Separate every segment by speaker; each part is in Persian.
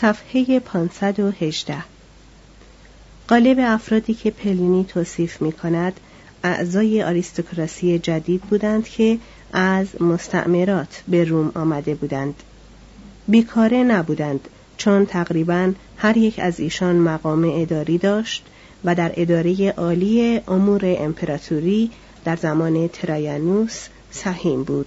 Speaker 1: صفحه 518 قالب افرادی که پلینی توصیف می کند اعضای آریستوکراسی جدید بودند که از مستعمرات به روم آمده بودند. بیکاره نبودند چون تقریبا هر یک از ایشان مقام اداری داشت و در اداره عالی امور امپراتوری در زمان ترایانوس سهیم بود.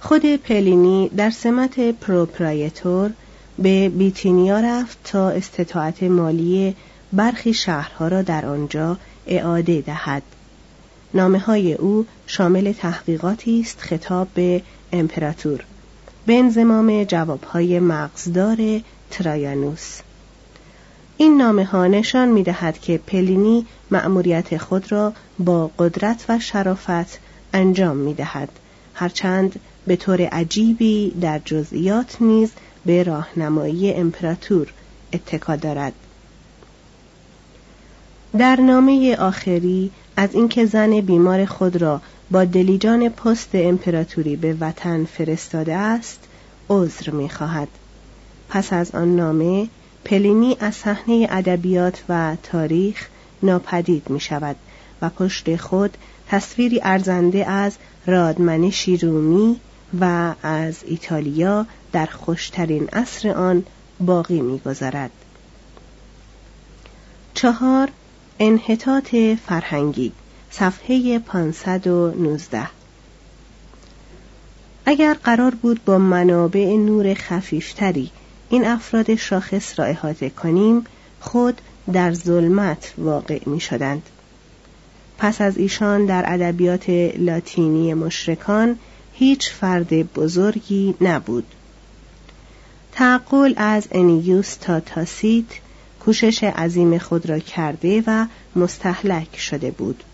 Speaker 1: خود پلینی در سمت پروپرایتور به بیتینیا رفت تا استطاعت مالی برخی شهرها را در آنجا اعاده دهد. نامه های او شامل تحقیقاتی است خطاب به امپراتور. به انضمام جوابهای مغزدار ترایانوس. این نامه ها نشان می دهد که پلینی مأموریت خود را با قدرت و شرافت انجام می دهد هرچند به طور عجیبی در جزئیات نیز به راهنمایی امپراتور اتکا دارد. در نامه آخری از اینکه زن بیمار خود را با دلیجان پست امپراتوری به وطن فرستاده است عذر می‌خواهد. پس از آن نامه پلینی از صحنه ادبیات و تاریخ ناپدید می شود و پشت خود تصویری ارزنده از رادمنشی رومی و از ایتالیا در خوشترین عصر آن باقی می‌گذارد چهار انحطاط فرهنگی صفحه 519 اگر قرار بود با منابع نور خفیفتری این افراد شاخص را احاطه کنیم خود در ظلمت واقع می شدند. پس از ایشان در ادبیات لاتینی مشرکان هیچ فرد بزرگی نبود تعقل از انیوس تا تاسیت کوشش عظیم خود را کرده و مستحلک شده بود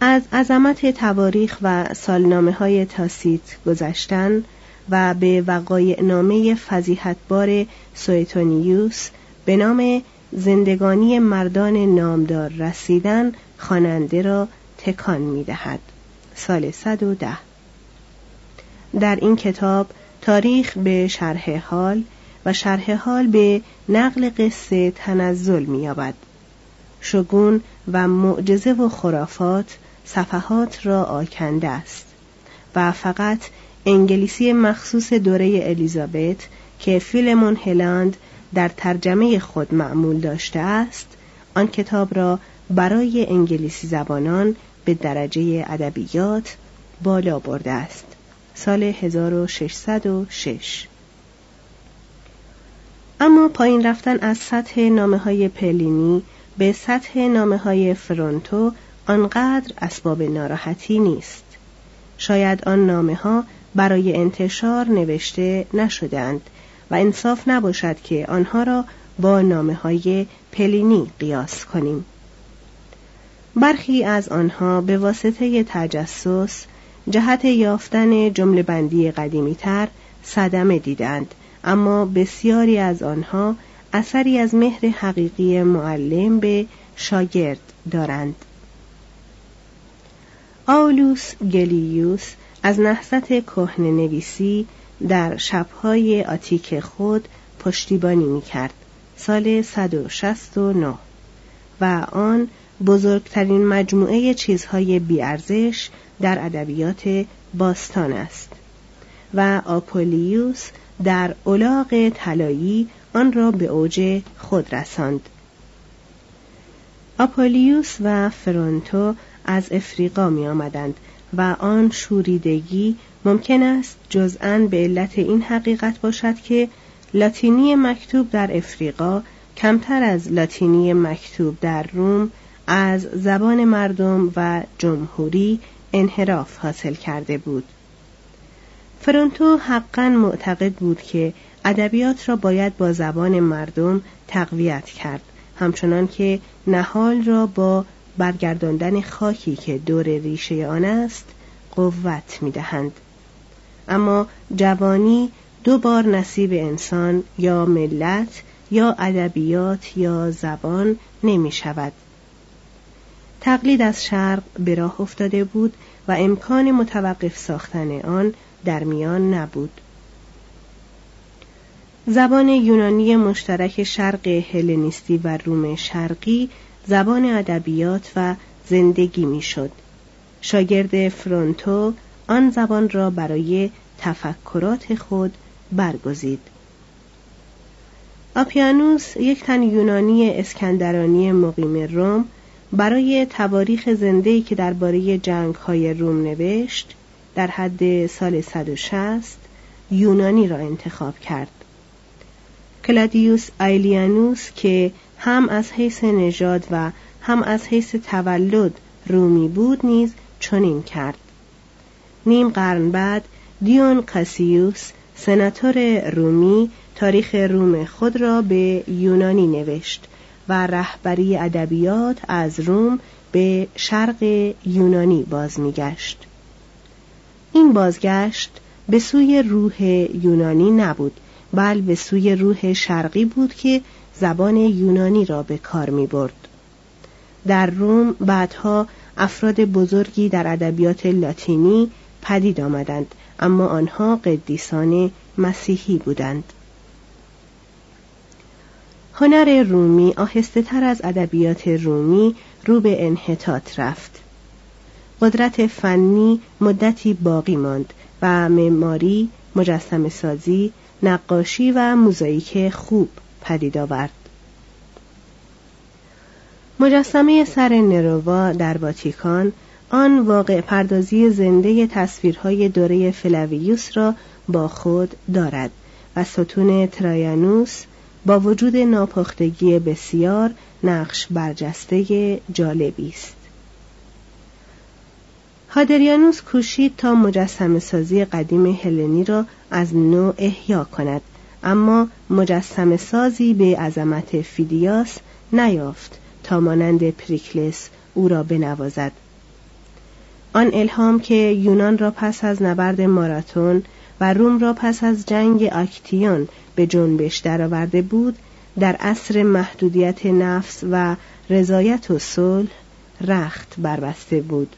Speaker 1: از عظمت تواریخ و سالنامه های تاسیت گذشتن و به وقایع نامه فضیحتبار سویتونیوس به نام زندگانی مردان نامدار رسیدن خواننده را تکان می دهد. سال 110 در این کتاب تاریخ به شرح حال و شرح حال به نقل قصه تنزل می‌یابد. شگون و معجزه و خرافات صفحات را آکنده است و فقط انگلیسی مخصوص دوره الیزابت که فیلمون هلاند در ترجمه خود معمول داشته است آن کتاب را برای انگلیسی زبانان به درجه ادبیات بالا برده است. سال 1606 اما پایین رفتن از سطح نامه های پلینی به سطح نامه های فرونتو آنقدر اسباب ناراحتی نیست. شاید آن نامه ها برای انتشار نوشته نشدند و انصاف نباشد که آنها را با نامه های پلینی قیاس کنیم. برخی از آنها به واسطه تجسس جهت یافتن جمله بندی قدیمی تر صدمه دیدند. اما بسیاری از آنها اثری از مهر حقیقی معلم به شاگرد دارند. آولوس گلیوس از نحست کهن نویسی در شبهای آتیک خود پشتیبانی می کرد سال 169 و آن بزرگترین مجموعه چیزهای بیارزش در ادبیات باستان است و آپولیوس در اولاغ طلایی آن را به اوج خود رساند. آپولیوس و فرونتو از افریقا می آمدند و آن شوریدگی ممکن است جزءا به علت این حقیقت باشد که لاتینی مکتوب در افریقا کمتر از لاتینی مکتوب در روم از زبان مردم و جمهوری انحراف حاصل کرده بود. فرونتو حقا معتقد بود که ادبیات را باید با زبان مردم تقویت کرد همچنان که نهال را با برگرداندن خاکی که دور ریشه آن است قوت می‌دهند. اما جوانی دو بار نصیب انسان یا ملت یا ادبیات یا زبان نمی شود تقلید از شرق به راه افتاده بود و امکان متوقف ساختن آن در میان نبود زبان یونانی مشترک شرق هلنیستی و روم شرقی زبان ادبیات و زندگی می‌شد. شاگرد فرونتو آن زبان را برای تفکرات خود برگزید. آپیانوس یک تن یونانی اسکندرانی مقیم روم برای تواریخ زندهی که درباره های روم نوشت در حد سال 160 یونانی را انتخاب کرد. کلادیوس ایلیانوس که هم از حیث نژاد و هم از حیث تولد رومی بود نیز چنین کرد نیم قرن بعد دیون کاسیوس سناتور رومی تاریخ روم خود را به یونانی نوشت و رهبری ادبیات از روم به شرق یونانی باز میگشت این بازگشت به سوی روح یونانی نبود بل به سوی روح شرقی بود که زبان یونانی را به کار می برد. در روم بعدها افراد بزرگی در ادبیات لاتینی پدید آمدند اما آنها قدیسان مسیحی بودند هنر رومی آهسته تر از ادبیات رومی رو به انحطاط رفت. قدرت فنی مدتی باقی ماند و معماری مجسم سازی نقاشی و موزاییک خوب پدید آورد. مجسمه سر نرووا در واتیکان آن واقع پردازی زنده تصویرهای دوره فلاویوس را با خود دارد و ستون ترایانوس با وجود ناپختگی بسیار نقش برجسته جالبی است. هادریانوس کوشید تا مجسمه سازی قدیم هلنی را از نو احیا کند اما مجسمه سازی به عظمت فیدیاس نیافت تا مانند پریکلس او را بنوازد. آن الهام که یونان را پس از نبرد ماراتون و روم را پس از جنگ آکتیون به جنبش درآورده بود در عصر محدودیت نفس و رضایت و صلح رخت بربسته بود.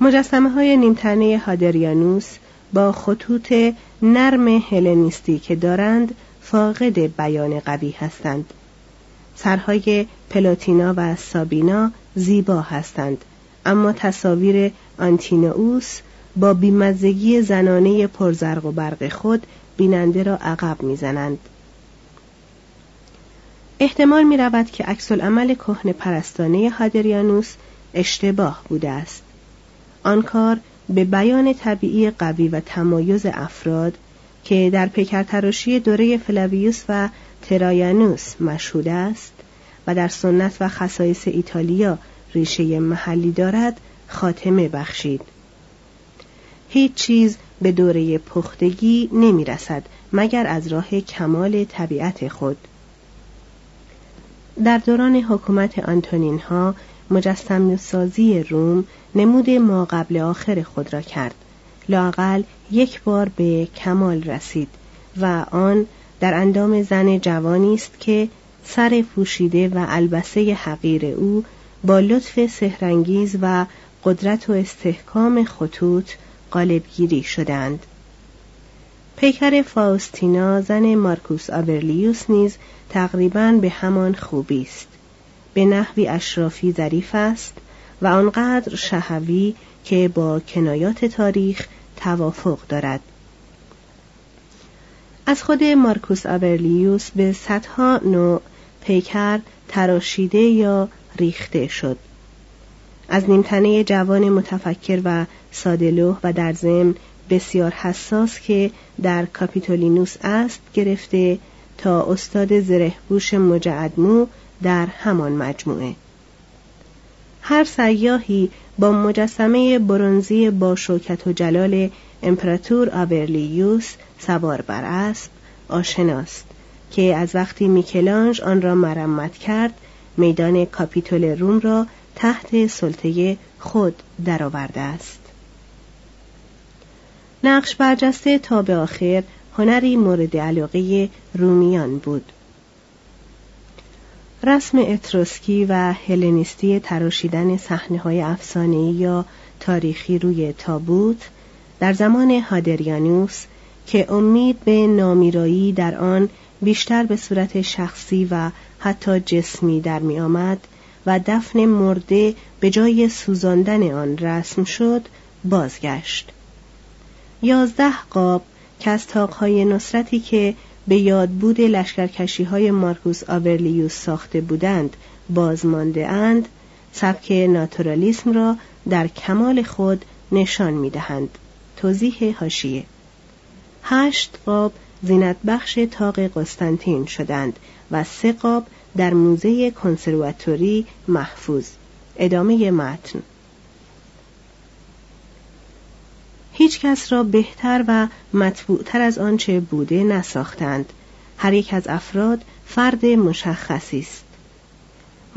Speaker 1: مجسمه های نیمتنه هادریانوس با خطوط نرم هلنیستی که دارند فاقد بیان قوی هستند. سرهای پلاتینا و سابینا زیبا هستند اما تصاویر آنتینووس با بیمزگی زنانه پرزرق و برق خود بیننده را عقب می‌زنند. احتمال می رود که عکس عمل کهن پرستانه هادریانوس اشتباه بوده است. آن کار به بیان طبیعی قوی و تمایز افراد که در پیکرتراشی دوره فلاویوس و ترایانوس مشهود است و در سنت و خصایص ایتالیا ریشه محلی دارد خاتمه بخشید. هیچ چیز به دوره پختگی نمی رسد مگر از راه کمال طبیعت خود. در دوران حکومت آنتونین ها مجسم سازی روم نمود ما قبل آخر خود را کرد. لاقل یک بار به کمال رسید و آن در اندام زن جوانی است که سر پوشیده و البسه حقیر او با لطف سهرنگیز و قدرت و استحکام خطوط قالبگیری شدند. پیکر فاوستینا زن مارکوس آبرلیوس نیز تقریبا به همان خوبی است. به نحوی اشرافی ظریف است و آنقدر شهوی که با کنایات تاریخ توافق دارد. از خود مارکوس آبرلیوس به صدها نوع پیکر تراشیده یا ریخته شد. از نیمتنه جوان متفکر و سادلوه و در ضمن بسیار حساس که در کاپیتولینوس است گرفته تا استاد زرهبوش مجعدمو در همان مجموعه. هر سیاهی با مجسمه برونزی با شوکت و جلال امپراتور آورلیوس سوار بر اسب آشناست که از وقتی میکلانج آن را مرمت کرد میدان کاپیتول روم را تحت سلطه خود درآورده است. نقش برجسته تا به آخر هنری مورد علاقه رومیان بود. رسم اتروسکی و هلنیستی تراشیدن صحنه های افسانه‌ای یا تاریخی روی تابوت در زمان هادریانوس که امید به نامیرایی در آن بیشتر به صورت شخصی و حتی جسمی در می آمد و دفن مرده به جای سوزاندن آن رسم شد بازگشت یازده قاب که از تاقهای نصرتی که به یادبود لشکرکشی های مارکوس آورلیوس ساخته بودند بازمانده اند سبک ناتورالیسم را در کمال خود نشان می دهند. توضیح هاشیه هشت قاب زینت بخش تاق قسطنطین شدند و سه قاب در موزه کنسرواتوری محفوظ. ادامه متن. هیچ کس را بهتر و مطبوعتر از آنچه بوده نساختند. هر یک از افراد فرد مشخصی است.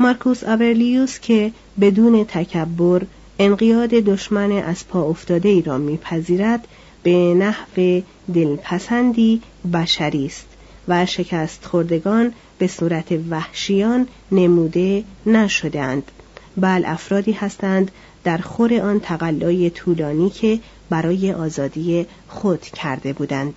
Speaker 1: مارکوس آورلیوس که بدون تکبر انقیاد دشمن از پا افتاده ای را میپذیرد به نحو دلپسندی بشری است و شکست خوردگان به صورت وحشیان نموده نشدهاند. بل افرادی هستند در خور آن تقلای طولانی که برای آزادی خود کرده بودند.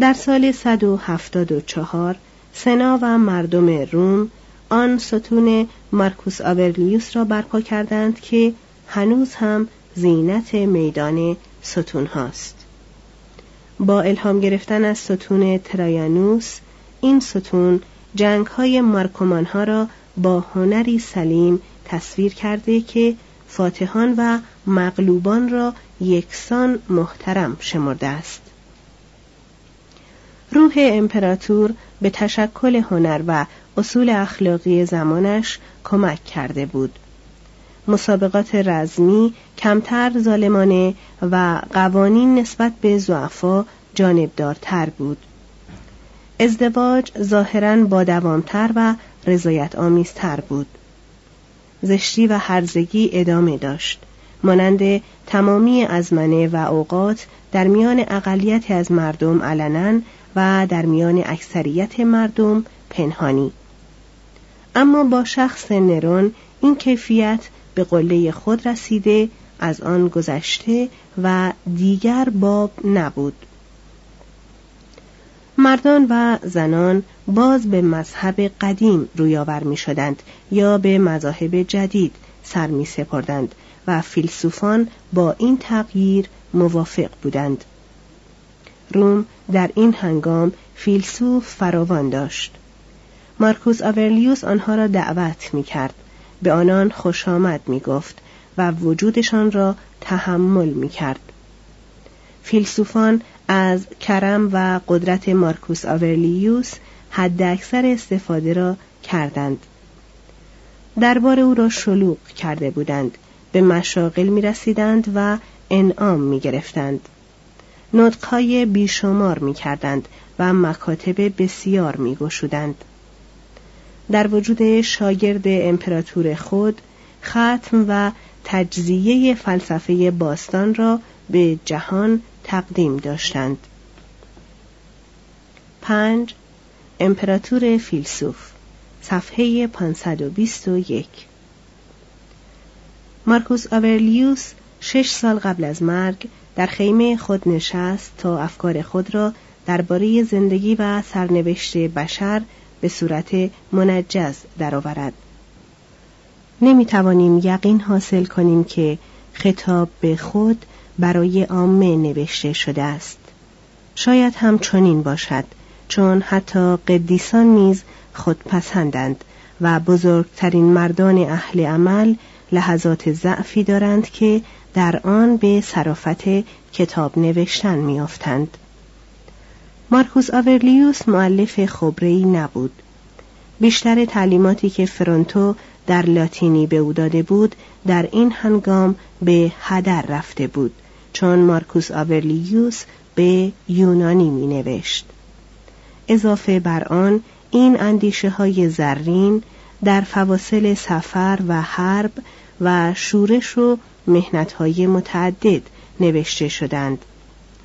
Speaker 1: در سال 174 سنا و مردم روم آن ستون مارکوس آورلیوس را برپا کردند که هنوز هم زینت میدان ستون هاست با الهام گرفتن از ستون ترایانوس این ستون جنگ های مارکومان ها را با هنری سلیم تصویر کرده که فاتحان و مغلوبان را یکسان محترم شمرده است. روح امپراتور به تشکل هنر و اصول اخلاقی زمانش کمک کرده بود. مسابقات رزمی کمتر ظالمانه و قوانین نسبت به زعفا جانبدارتر بود. ازدواج ظاهرا با دوامتر و رضایت آمیزتر بود. زشتی و هرزگی ادامه داشت. مانند تمامی ازمنه و اوقات در میان اقلیتی از مردم علنا و در میان اکثریت مردم پنهانی. اما با شخص نرون این کیفیت به قله خود رسیده از آن گذشته و دیگر باب نبود. مردان و زنان باز به مذهب قدیم رویاور می شدند یا به مذاهب جدید سر می سپردند و فیلسوفان با این تغییر موافق بودند. روم در این هنگام فیلسوف فراوان داشت. مارکوس آورلیوس آنها را دعوت می کرد به آنان خوش آمد می گفت و وجودشان را تحمل می کرد فیلسوفان از کرم و قدرت مارکوس آورلیوس حد اکثر استفاده را کردند. دربار او را شلوغ کرده بودند. به مشاغل می رسیدند و انعام می گرفتند نطقهای بیشمار می کردند و مکاتب بسیار می گشودند. در وجود شاگرد امپراتور خود ختم و تجزیه فلسفه باستان را به جهان تقدیم داشتند. پنج امپراتور فیلسوف صفحه 521 مارکوس آورلیوس شش سال قبل از مرگ در خیمه خود نشست تا افکار خود را درباره زندگی و سرنوشت بشر به صورت منجز درآورد. نمی توانیم یقین حاصل کنیم که خطاب به خود برای عامه نوشته شده است. شاید هم چنین باشد چون حتی قدیسان نیز خودپسندند و بزرگترین مردان اهل عمل لحظات ضعفی دارند که در آن به صرافت کتاب نوشتن میافتند. مارکوس آورلیوس معلف خبره‌ای نبود. بیشتر تعلیماتی که فرانتو در لاتینی به او داده بود در این هنگام به هدر رفته بود چون مارکوس آورلیوس به یونانی می نوشت. اضافه بر آن این اندیشه های زرین در فواصل سفر و حرب و شورش و مهنتهای متعدد نوشته شدند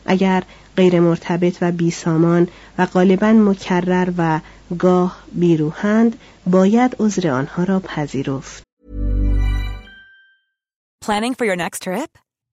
Speaker 1: اگر غیر مرتبط و بیسامان و غالبا مکرر و گاه بیروهند باید عذر آنها را پذیرفت
Speaker 2: Planning for your next trip?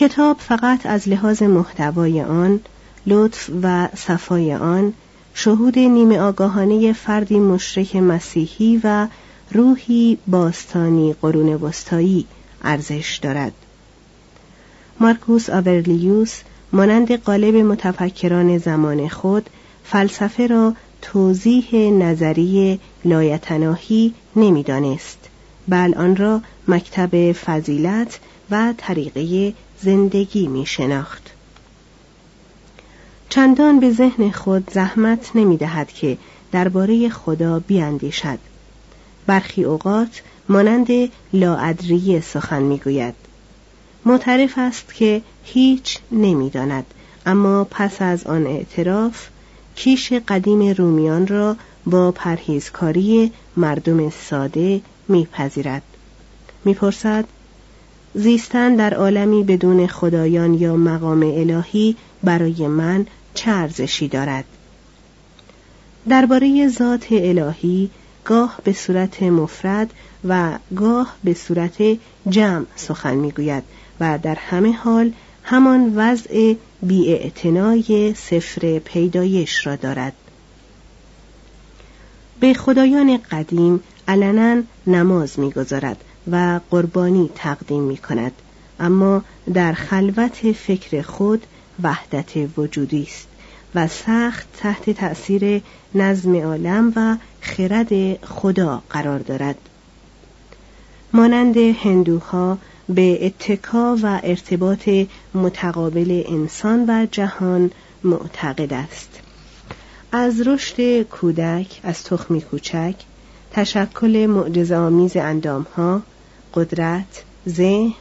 Speaker 1: کتاب فقط از لحاظ محتوای آن، لطف و صفای آن، شهود نیمه آگاهانه فردی مشرک مسیحی و روحی باستانی قرون وسطایی ارزش دارد. مارکوس آورلیوس مانند قالب متفکران زمان خود فلسفه را توضیح نظری لایتناهی نمی‌دانست. بل آن را مکتب فضیلت و طریقه زندگی می شناخت. چندان به ذهن خود زحمت نمی دهد که درباره خدا بیاندیشد. برخی اوقات مانند لاادری سخن می‌گوید معترف است که هیچ نمی‌داند اما پس از آن اعتراف کیش قدیم رومیان را با پرهیزکاری مردم ساده میپذیرد می‌پرسد زیستن در عالمی بدون خدایان یا مقام الهی برای من چه دارد؟ درباره ذات الهی گاه به صورت مفرد و گاه به صورت جمع سخن می‌گوید و در همه حال همان وضع بیاعتنای سفر پیدایش را دارد. به خدایان قدیم علنا نماز می‌گذارد و قربانی تقدیم می کند اما در خلوت فکر خود وحدت وجودی است و سخت تحت تأثیر نظم عالم و خرد خدا قرار دارد. مانند هندوها به اتکا و ارتباط متقابل انسان و جهان معتقد است. از رشد کودک از تخمی کوچک تشکل معجزه آمیز اندام ها، قدرت، ذهن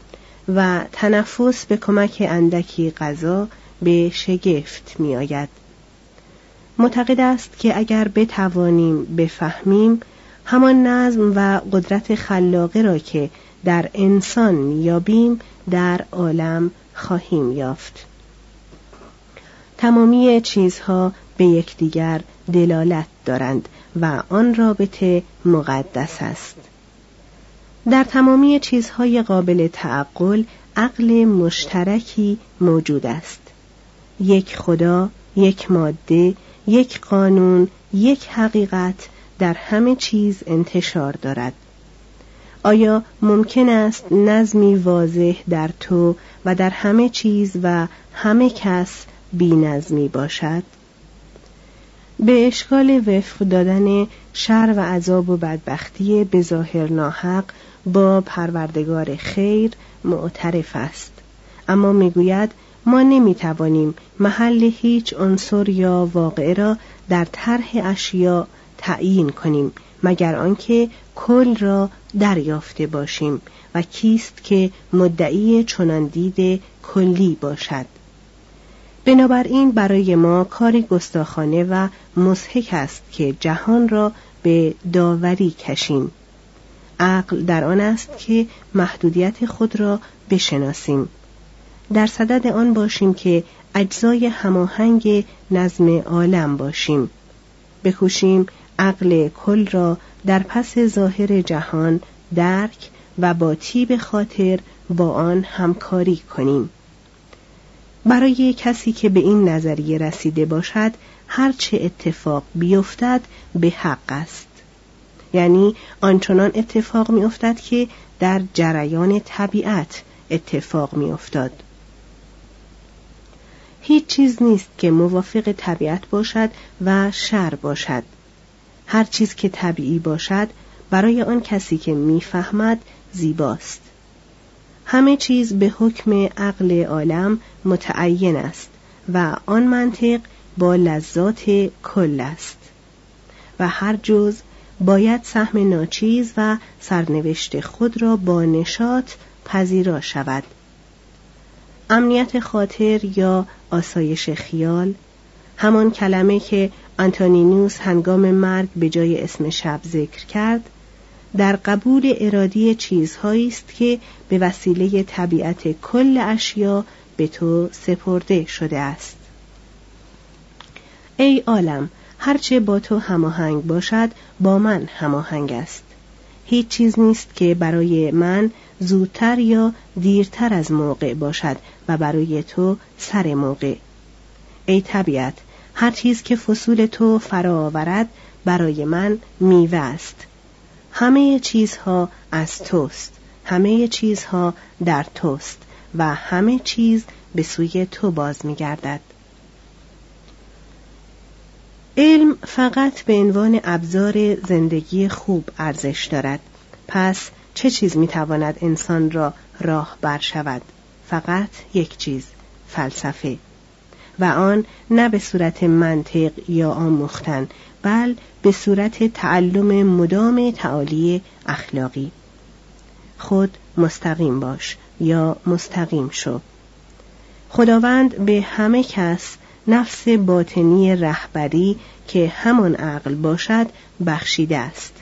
Speaker 1: و تنفس به کمک اندکی غذا به شگفت می آید. معتقد است که اگر بتوانیم بفهمیم همان نظم و قدرت خلاقه را که در انسان یابیم در عالم خواهیم یافت تمامی چیزها به یکدیگر دلالت دارند و آن رابطه مقدس است. در تمامی چیزهای قابل تعقل عقل مشترکی موجود است. یک خدا یک ماده یک قانون یک حقیقت در همه چیز انتشار دارد. آیا ممکن است نظمی واضح در تو و در همه چیز و همه کس بی نظمی باشد؟ به اشکال وفق دادن شر و عذاب و بدبختی به ظاهر ناحق با پروردگار خیر معترف است. اما می‌گوید ما نمی‌توانیم محل هیچ عنصر یا واقعه را در طرح اشیاء تعیین کنیم مگر آنکه کل را دریافته باشیم و کیست که مدعی چنان دید کلی باشد. بنابراین برای ما کار گستاخانه و مضحک است که جهان را به داوری کشیم. عقل در آن است که محدودیت خود را بشناسیم. در صدد آن باشیم که اجزای هماهنگ نظم عالم باشیم. بکوشیم عقل کل را در پس ظاهر جهان درک و با تیب خاطر با آن همکاری کنیم. برای کسی که به این نظریه رسیده باشد هر چه اتفاق بیفتد به حق است. یعنی آنچنان اتفاق میافتد که در جریان طبیعت اتفاق میافتاد. هیچ چیز نیست که موافق طبیعت باشد و شر باشد. هر چیز که طبیعی باشد برای آن کسی که می‌فهمد زیباست. همه چیز به حکم عقل عالم متعین است و آن منطق با لذات کل است و هر جز باید سهم ناچیز و سرنوشت خود را با نشاط پذیرا شود. امنیت خاطر یا آسایش خیال همان کلمه که آنتونینوس هنگام مرگ به جای اسم شب ذکر کرد در قبول ارادی چیزهایی است که به وسیله طبیعت کل اشیا به تو سپرده شده است. ای عالم هرچه با تو هماهنگ باشد با من هماهنگ است. هیچ چیز نیست که برای من زودتر یا دیرتر از موقع باشد و برای تو سر موقع. ای طبیعت هر چیز که فصول تو فرا آورد برای من میوه است. همه چیزها از توست. همه چیزها در توست و همه چیز به سوی تو باز میگردد. علم فقط به عنوان ابزار زندگی خوب ارزش دارد. پس چه چیز می‌تواند انسان را راه بر شود؟ فقط یک چیز فلسفه. و آن نه به صورت منطق یا آموختن بل به صورت تعلم مدام تعالی اخلاقی. خود مستقیم باش یا مستقیم شو. خداوند به همه کس نفس باطنی رهبری که همان عقل باشد بخشیده است.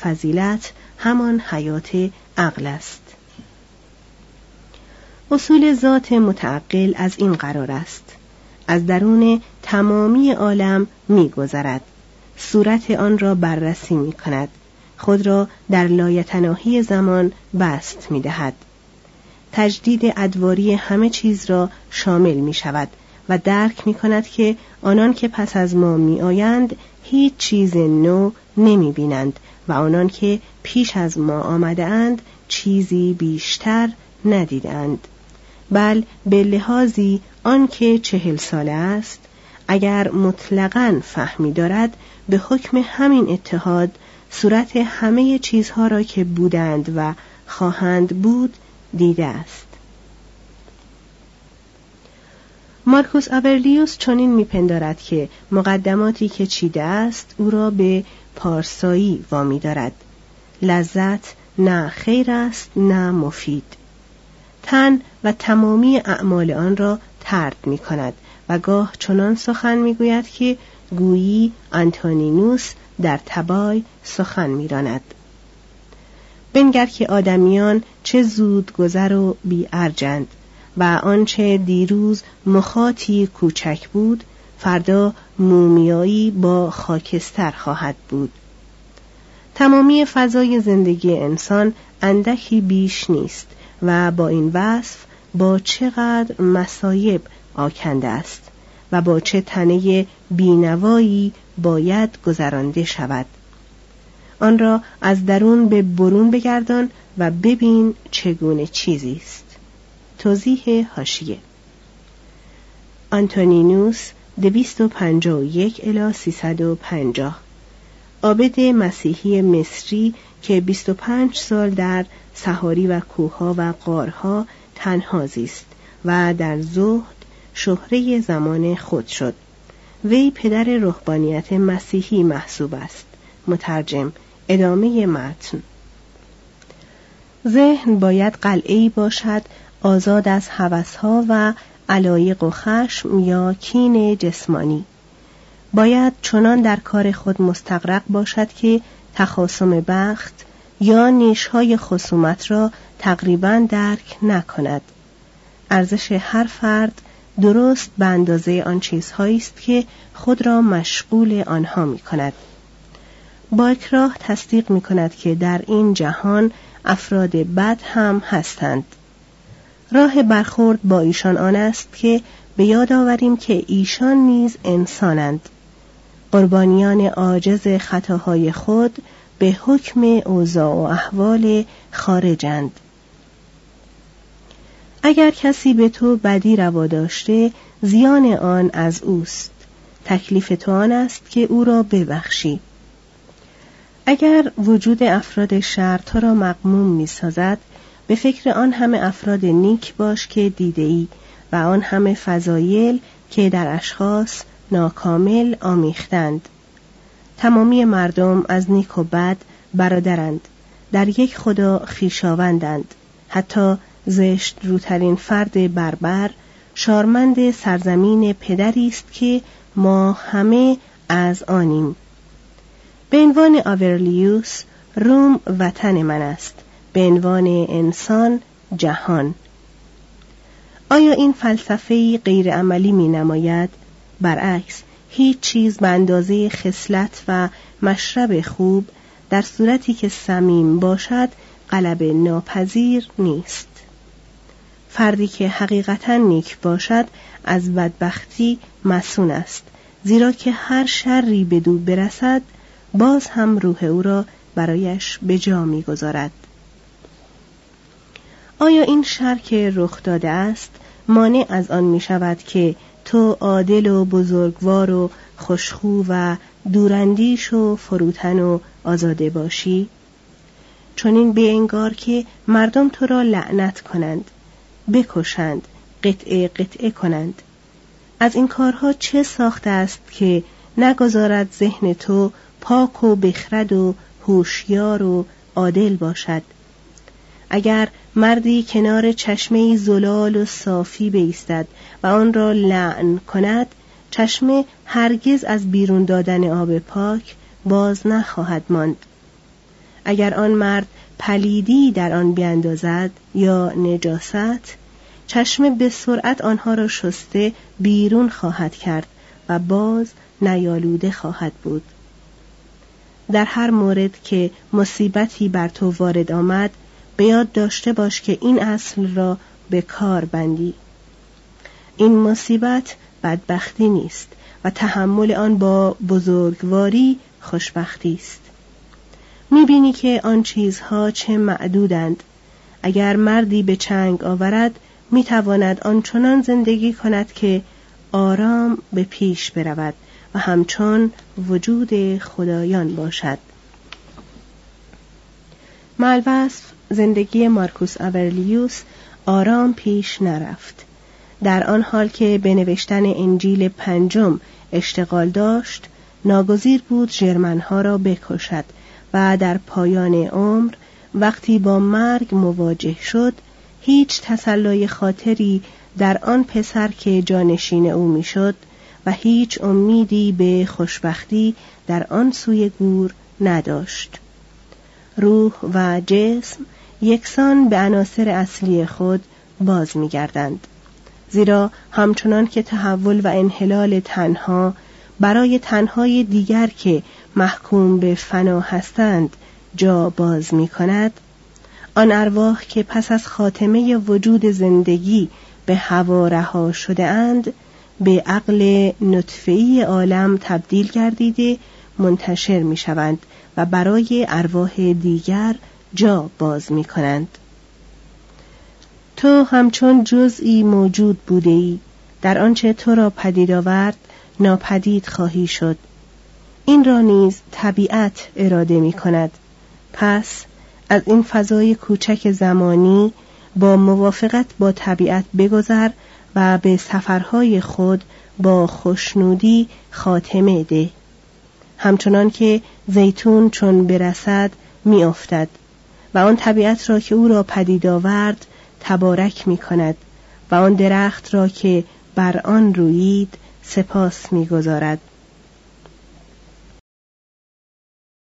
Speaker 1: فضیلت همان حیات عقل است. اصول ذات متعقل از این قرار است. از درون تمامی عالم میگذرد. صورت آن را بررسی می کند خود را در لایتناهی زمان بست می دهد تجدید ادواری همه چیز را شامل می شود و درک می کند که آنان که پس از ما می آیند هیچ چیز نو نمی بینند و آنان که پیش از ما آمده اند چیزی بیشتر ندیدند بل به لحاظی آنکه چهل ساله است اگر مطلقا فهمی دارد به حکم همین اتحاد صورت همه چیزها را که بودند و خواهند بود دیده است. مارکوس آورلیوس چنین میپندارد که مقدماتی که چیده است او را به پارسایی وامی دارد. لذت نه خیر است نه مفید. تن و تمامی اعمال آن را ترد می کند و گاه چنان سخن می گوید که گویی انتونینوس در تبای سخن میراند. بنگر که آدمیان چه زود گذر و بی ارجند و آنچه دیروز مخاطی کوچک بود فردا مومیایی با خاکستر خواهد بود. تمامی فضای زندگی انسان اندکی بیش نیست و با این وصف با چقدر مسایب آکنده است و با چه تنه بینوایی باید گذرانده شود. آن را از درون به برون بگردان و ببین چگونه چیزی است. توضیح هاشیه آنتونینوس دویست و پنجا عابد مسیحی مصری که بیست و پنج سال در سهاری و کوها و قارها تنها زیست و در زهد شهره زمان خود شد. وی پدر رهبانیت مسیحی محسوب است. مترجم ادامه متن. ذهن باید قلعه باشد آزاد از هوسها و علایق و خشم یا کین جسمانی. باید چنان در کار خود مستقرق باشد که تخاصم بخت یا نیشهای خصومت را تقریبا درک نکند ارزش هر فرد درست به اندازه آن چیزهایی است که خود را مشغول آنها می کند. با اکراه تصدیق می کند که در این جهان افراد بد هم هستند. راه برخورد با ایشان آن است که به یاد آوریم که ایشان نیز انسانند. قربانیان عاجز خطاهای خود به حکم اوضاع و احوال خارجند. اگر کسی به تو بدی روا داشته زیان آن از اوست. تکلیف تو آن است که او را ببخشی. اگر وجود افراد شر تو را مقموم می سازد به فکر آن همه افراد نیک باش که دیده ای و آن همه فضایل که در اشخاص ناکامل آمیختند. تمامی مردم از نیک و بد برادرند. در یک خدا خیشاوندند حتی زشت روترین فرد بربر شارمند سرزمین پدری است که ما همه از آنیم. به عنوان آورلیوس روم وطن من است. به عنوان انسان جهان. آیا این فلسفه غیر عملی می نماید؟ برعکس هیچ چیز به اندازه خصلت و مشرب خوب در صورتی که سمیم باشد قلب ناپذیر نیست. فردی که حقیقتا نیک باشد از بدبختی مسون است زیرا که هر شری به دو برسد باز هم روح او را برایش به جا می‌گذارد. آیا این شر که رخ داده است مانع از آن می شود که تو عادل و بزرگوار و خوشخو و دورندیش و فروتن و آزاده باشی؟ چون این انگار که مردم تو را لعنت کنند. بکشند قطعه قطعه کنند. از این کارها چه ساخته است که نگذارد ذهن تو پاک و بخرد و هوشیار و عادل باشد؟ اگر مردی کنار چشمه زلال و صافی بیستد و آن را لعن کند چشمه هرگز از بیرون دادن آب پاک باز نخواهد ماند. اگر آن مرد پلیدی در آن بیندازد یا نجاست چشمه به سرعت آنها را شسته بیرون خواهد کرد و باز نیالوده خواهد بود. در هر مورد که مصیبتی بر تو وارد آمد به یاد داشته باش که این اصل را به کار بندی. این مصیبت بدبختی نیست و تحمل آن با بزرگواری خوشبختی است. می‌بینی که آن چیزها چه معدودند. اگر مردی به چنگ آورد می‌تواند آنچنان زندگی کند که آرام به پیش برود و همچون وجود خدایان باشد. ملوصف زندگی مارکوس اورلیوس آرام پیش نرفت. در آن حال که به نوشتن انجیل پنجم اشتغال داشت ناگزیر بود ژرمنها را بکشد و در پایان عمر وقتی با مرگ مواجه شد هیچ تسلای خاطری در آن پسر که جانشین او می‌شد و هیچ امیدی به خوشبختی در آن سوی گور نداشت. روح و جسم یکسان به عناصر اصلی خود باز میگردند. زیرا همچنان که تحول و انحلال تنها برای تنهای دیگر که محکوم به فنا هستند جا باز می کند آن ارواح که پس از خاتمه وجود زندگی به هوا رها شده اند به عقل نطفه‌ای عالم تبدیل گردیده منتشر می شوند و برای ارواح دیگر جا باز می کنند. تو همچون جزئی موجود بوده ای در آنچه تو را پدید آورد ناپدید خواهی شد. این را نیز طبیعت اراده می کند پس از این فضای کوچک زمانی با موافقت با طبیعت بگذر و به سفرهای خود با خوشنودی خاتمه ده. همچنان که زیتون چون برسد میافتد. و آن طبیعت را که او را پدید آورد تبارک می کند و آن درخت را که بر آن رویید سپاس می‌گذارد.